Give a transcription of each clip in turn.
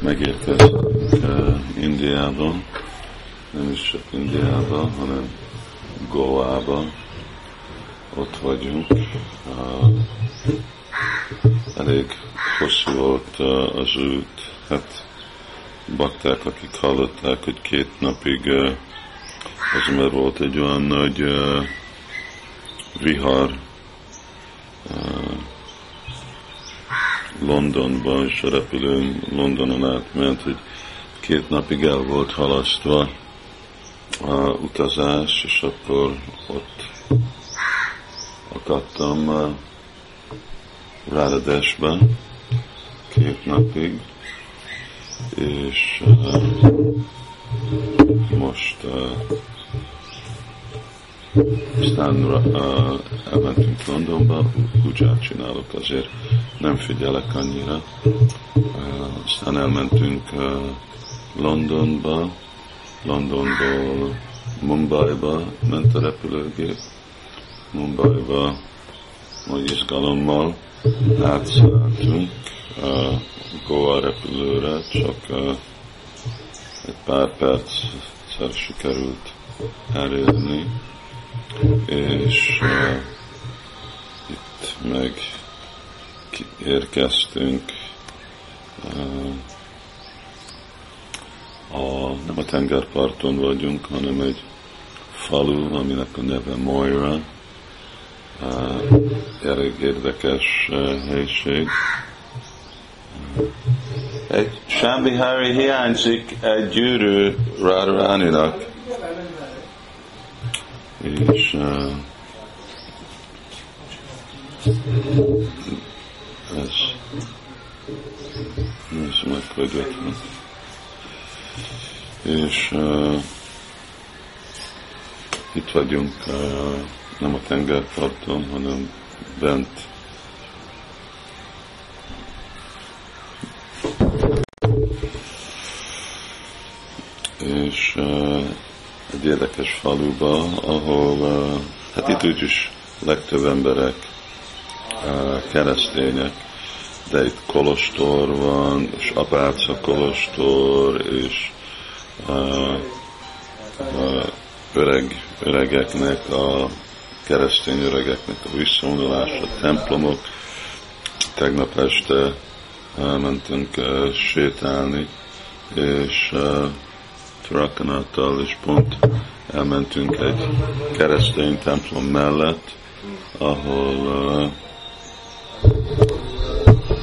megérkeztünk Indiába, nem is csak Indiába, hanem Goába, ott vagyunk. Elég hosszú volt az út, hát bakták, akik hallották, hogy két napig az mert volt egy olyan nagy vihar Londonban, és a repülőn Londonon átment, hogy két napig el volt halasztva a utazás, és akkor ott akadtam uh, Ráradesben két napig, és uh, most uh, aztán uh, elmentünk Londonba, kucsát csinálok, azért nem figyelek annyira. Uh, aztán elmentünk Londonba, Londonból Mumbaiba ment a repülőgép, Mumbaiba nagy izgalommal átszálltunk Goa repülőre, csak egy pár perccel sikerült elérni és uh, itt meg érkeztünk uh, a, nem a tengerparton vagyunk, hanem egy falu, aminek a neve Moira. Uh, elég érdekes uh, helység. Egy Sambihari hiányzik egy gyűrű Radharaninak és ez ez megködött és uh, itt vagyunk uh, nem a tengerparton, hanem bent és uh, egy érdekes faluba, ahol hát itt úgyis legtöbb emberek keresztények, de itt kolostor van, és apáca kolostor, és öreg, öregeknek, a keresztény öregeknek a visszavonulása, templomok. Tegnap este mentünk sétálni, és Rakanattal, és pont elmentünk egy keresztény templom mellett, ahol uh,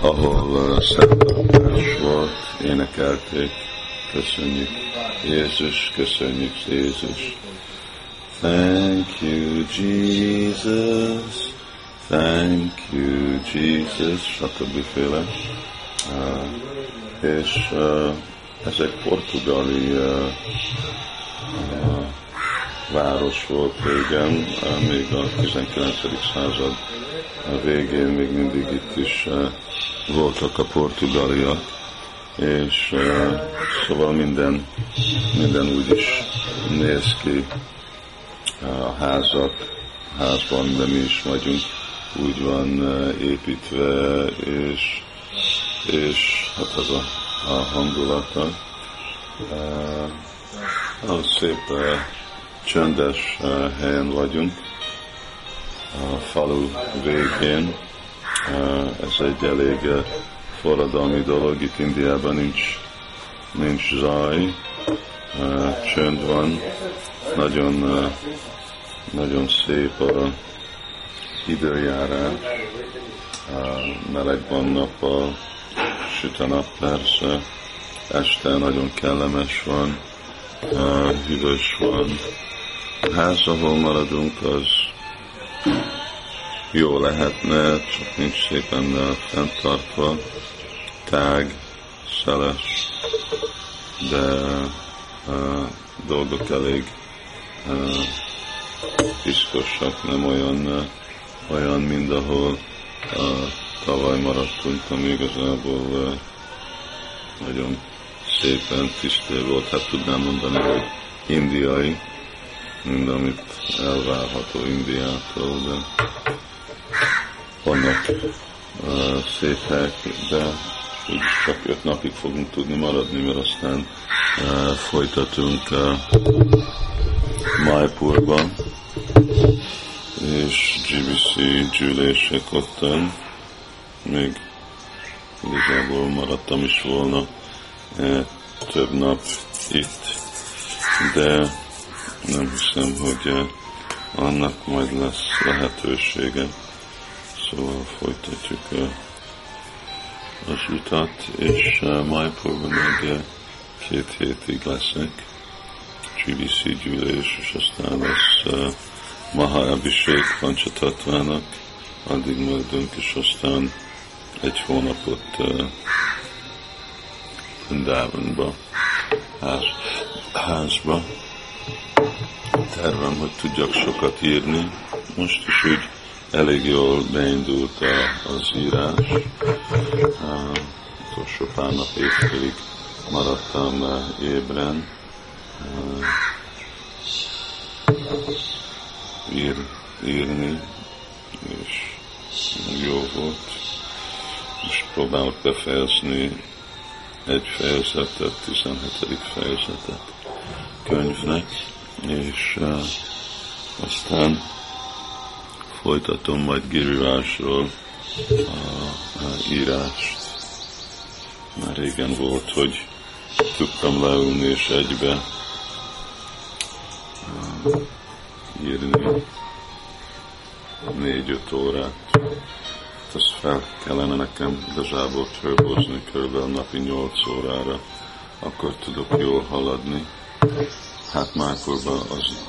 ahol uh, szentlátás volt, énekelték, köszönjük Jézus, köszönjük Jézus. Thank you, Jesus. Thank you, Jesus. Stb. féle. Uh, és uh, ez egy portugáli város volt régen, még a 19. század végén még mindig itt is voltak a portugáliak, és szóval minden, minden úgy is néz ki a házak, házban, de mi is vagyunk, úgy van építve, és, és hát az a a hangulata. Nagyon szép csöndes helyen vagyunk, a falu végén. Ez egy elég forradalmi dolog, itt Indiában nincs, nincs zaj, csönd van, nagyon, nagyon szép a időjárás, meleg van nappal, süt a nap persze, este nagyon kellemes van, hűvös van. A ház, ahol maradunk, az jó lehetne, csak nincs szépen fenntartva, tág, szeles, de uh, dolgok elég uh, piszkosak, nem olyan, olyan, mint ahol uh, tavaly maradtunk, ami igazából nagyon szépen tisztér volt. Hát tudnám mondani, hogy indiai, mind amit elvárható Indiától, de vannak uh, szép helyek, de úgy csak öt napig fogunk tudni maradni, mert aztán folytatunk uh, Maipurban, és GBC gyűlések ottan, még igazából maradtam is volna uh, több nap itt, de nem hiszem, hogy uh, annak majd lesz lehetősége. Szóval folytatjuk uh, az utat, és Maipurban meg uh, két hétig leszek. GBC gyűlés, és aztán lesz uh, Maha Abhishek Pancsatatvának, addig maradunk, és aztán egy hónapot Vrindavanba, ház, házba. Tervem, hogy tudjak sokat írni. Most is úgy elég jól beindult az írás. Uh, utolsó pár nap éjfélig maradtam ébren. Uh, próbálok befejezni egy fejezetet, 17. fejezetet könyvnek, és uh, aztán folytatom majd Girivásról a, a írást. Már régen volt, hogy tudtam leülni és egybe írni négy-öt órát. Ezt fel kellene nekem igazából törbozni körülbelül napi nyolc órára, akkor tudok jól haladni. Hát mákorban az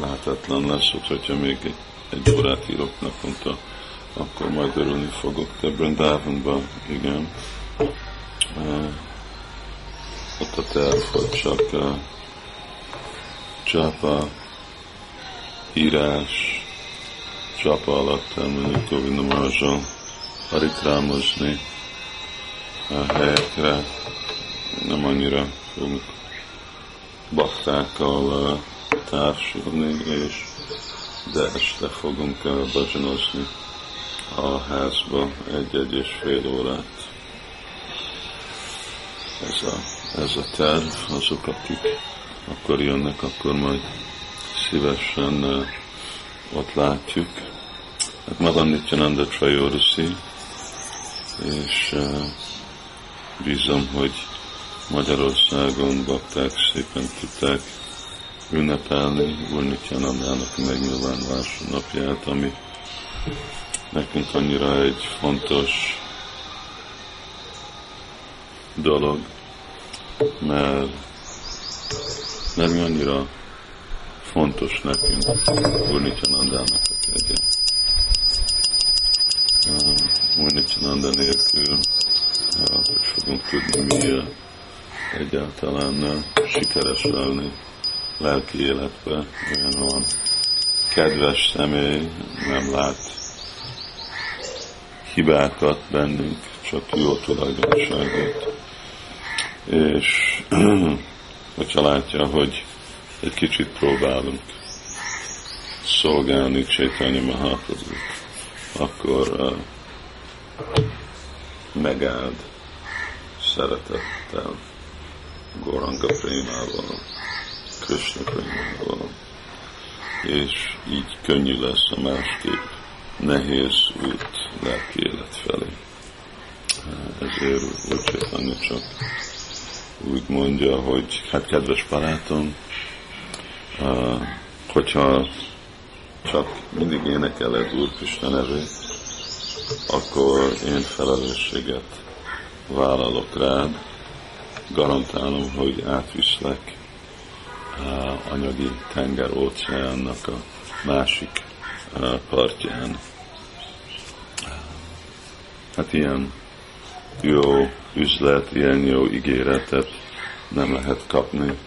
lehetetlen lesz, hogyha még egy órát írok naponta, akkor majd örülni fogok. De Brindávonban, igen, uh, ott a terv, hogy csak uh, csápa, írás, csapa alatt elmenni Govinda Marzsal, harikrámozni a helyekre, nem annyira fogunk baktákkal társulni, és de este fogunk bazsanozni a házba egy-egy és fél órát. Ez a, ez a terv, azok, akik akkor jönnek, akkor majd szívesen ott látjuk. Hát magam Nityananda Trajorusi, és bízom, hogy Magyarországon bakták szépen tudták ünnepelni Úr Nityanandának a megnyilvánulása napját, ami nekünk annyira egy fontos dolog, mert, mi annyira fontos nekünk Úr Nityanandának a kegye. Úr Nityananda nélkül hogy fogunk tudni mi egyáltalán sikeres lenni lelki életbe, olyan van kedves személy, nem lát hibákat bennünk, csak jó tulajdonságot. És hogyha látja, hogy egy kicsit próbálunk szolgálni Csaitanya Mahaprabhu, akkor uh, megáld szeretettel, Goranga Prémával, Krishna Prémával, és így könnyű lesz a másképp nehéz út lelki élet felé. Ezért úgy csak úgy mondja, hogy hát kedves barátom, hogyha csak mindig énekeled Úr Krishna nevét, akkor én felelősséget vállalok rád, garantálom, hogy átviszlek anyagi tenger óceánnak a másik partján. Hát ilyen jó üzlet, ilyen jó ígéretet nem lehet kapni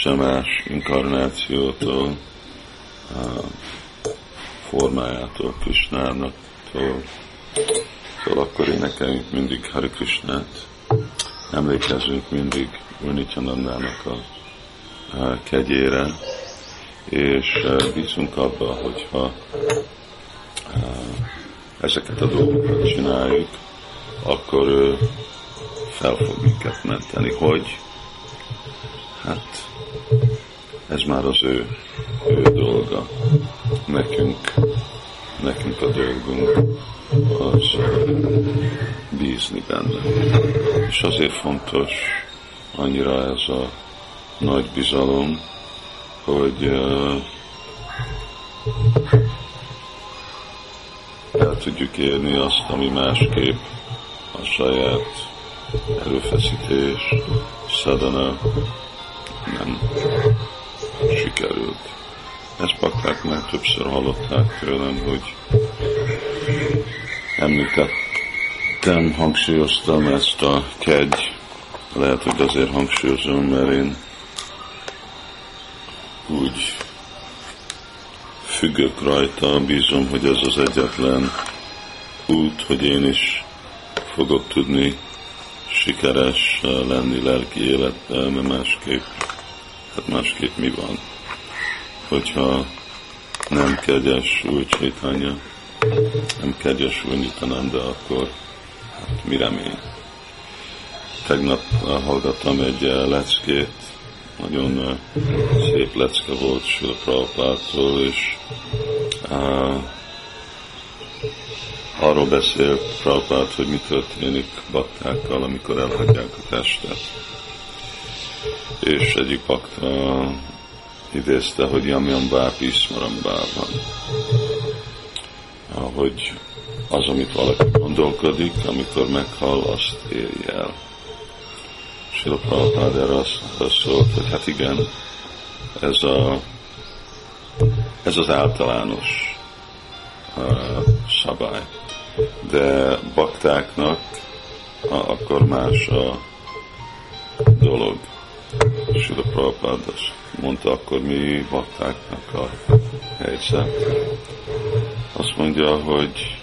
sem más inkarnációtól, formájától, Krisnának, Szóval akkor énekeljünk mindig Hari Krishnát, emlékezzünk mindig Unityanandának a, a kegyére, és bízunk abba, hogyha ezeket a dolgokat csináljuk, akkor ő fel fog minket menteni. Hogy? Hát ez már az ő, ő dolga. Nekünk, nekünk a dolgunk az bízni benne. És azért fontos annyira ez a nagy bizalom, hogy uh, el tudjuk érni azt, ami másképp a saját erőfeszítés, szadana nem sikerült. Ezt pakták már többször hallották tőlem, hogy említettem, hangsúlyoztam ezt a kegy, lehet, hogy azért hangsúlyozom, mert én úgy függök rajta, bízom, hogy ez az egyetlen út, hogy én is fogok tudni sikeres lenni lelki életben, mert másképp, hát másképp mi van? Hogyha nem kegyes új csétánya, nem kegyes új Nitananda, akkor hát mi remény? Tegnap hallgattam egy leckét, nagyon szép lecke volt Sula Prabhupától, és uh, arról beszélt Prabhupát, hogy mi történik baktákkal, amikor elhagyják a testet. És egyik bakta idézte, hogy jam jam báp iszmaram bában. Hogy az, amit valaki gondolkodik, amikor meghal, azt éri el. Sila erre azt, azt szólt, hogy hát igen, ez, a, ez az általános uh, szabály. De baktáknak a, akkor más a dolog. Sila Prabhupád mondta akkor mi baktáknak a helyzet. Azt mondja, hogy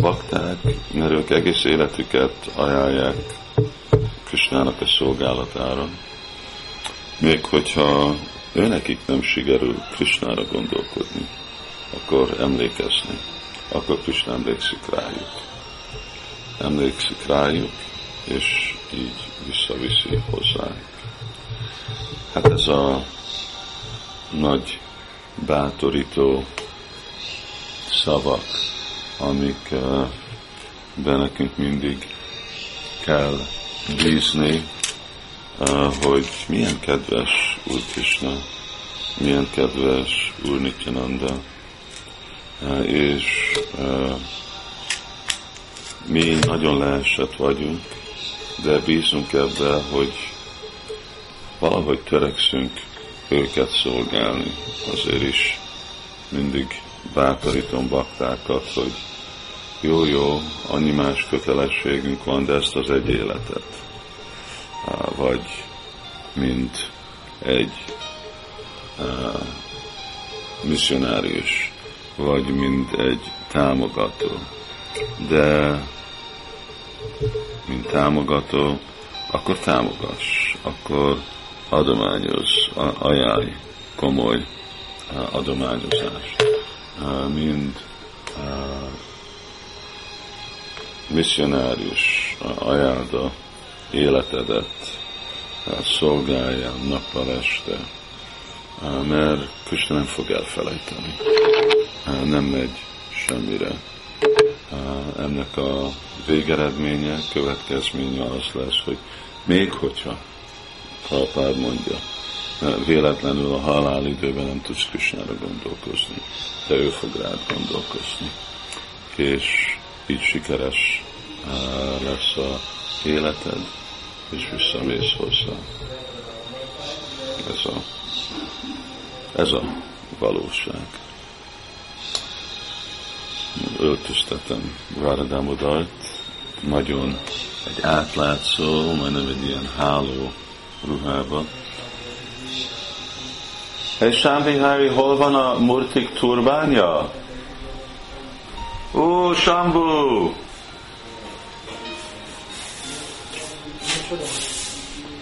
bakták, mert ők egész életüket ajánlják Krisnának a szolgálatára. Még hogyha őnekik nem sikerül Krisnára gondolkodni, akkor emlékezni, akkor Krishna emlékszik rájuk. Emlékszik rájuk, és így visszaviszi hozzá. Hát ez a nagy bátorító szavak, amik uh, nekünk mindig kell bízni, hogy milyen kedves Úr Krishna, milyen kedves Úr Nityananda, és mi nagyon leesett vagyunk, de bízunk ebbe, hogy valahogy törekszünk őket szolgálni. Azért is mindig bátorítom baktákat, hogy jó, jó, annyi más kötelességünk van, de ezt az egy életet. Vagy mint egy misszionárius, vagy mint egy támogató. De mint támogató, akkor támogass, akkor adományoz, ajánlj komoly adományozást. Mind misszionárius ajánlda életedet, szolgálja nappal este, mert Krishna nem fog elfelejteni. Nem megy semmire. Ennek a végeredménye, következménye az lesz, hogy még hogyha Prabhupád mondja, véletlenül a halál időben nem tudsz Krishnára gondolkozni, de ő fog rád gondolkozni. És így sikeres lesz a életed, és visszamész hozzá. Ez a, ez a valóság. Öltöztetem Ráradamodart, nagyon egy átlátszó, majdnem egy ilyen háló ruhába. Hey Sámbihari, hol van a Murtik turbánja? Ó, Sambu!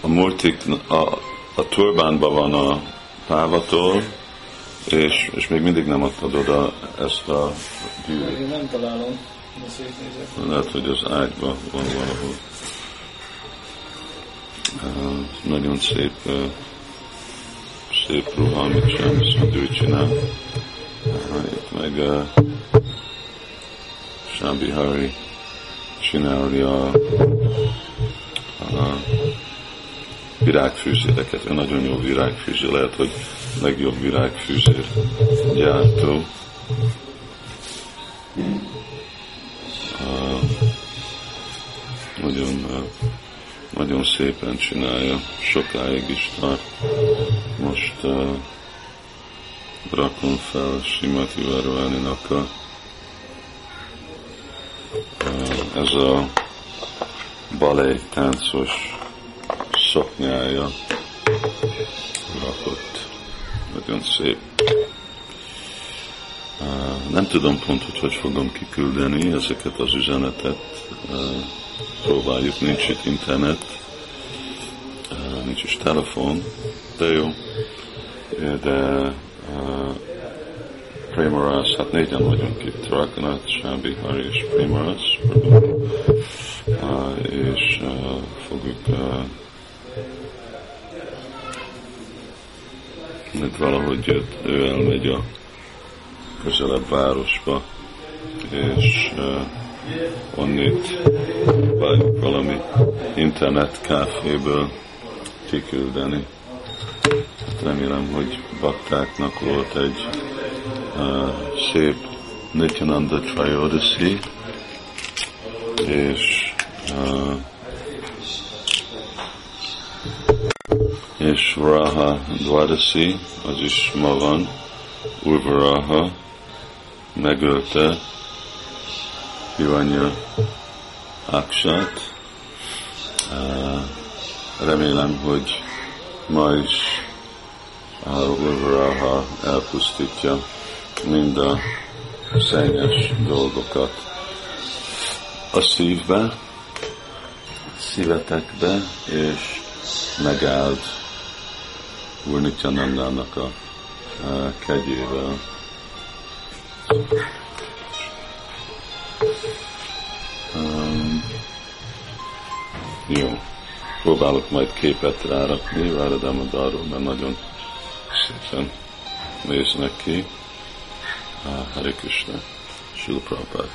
A multik a, a turbánban van a pávatól, és, és még mindig nem adtad oda ezt a gyűrűt. Én nem találom. Lehet, hogy az ágyban van valahol. Nagyon szép, szép ruha, amit sem ő csinál. Itt meg Shambi Hari csinálja a virágfűzéreket. Ő nagyon jó virágfűzér, lehet, hogy legjobb virágfűzér gyártó. Nagyon, uh, nagyon szépen csinálja, sokáig is tart. Most uh, rakom fel Simati Varváninak a ez a balé táncos szoknyája rakott. Nagyon szép. Nem tudom pont, hogy hogy fogom kiküldeni ezeket az üzenetet. Próbáljuk, nincs itt internet, nincs is telefon, de jó. De Premaras, hát négyen vagyunk itt, Raghunath, Sábi, Hari és Premaras, uh, és fogjuk mert valahogy jött, ő elmegy a közelebb városba, és uh, onnit vagy valami internet káféből kiküldeni. Remélem, hogy baktáknak volt egy uh, szép Nityananda Trayodasi, és uh, és Vraha Dwadasi, az is ma van, Urvaraha megölte Hiranya Aksát. Remélem, hogy ma is Urvaraha elpusztítja mind a szennyes dolgokat a szívbe, szívetekbe, és megállt Úr Nityanandának a kegyével. Jó, próbálok majd képet rárakni Váradamodarról, mert nagyon szépen néznek ki. Hare Krishna, Srila Prabhupada.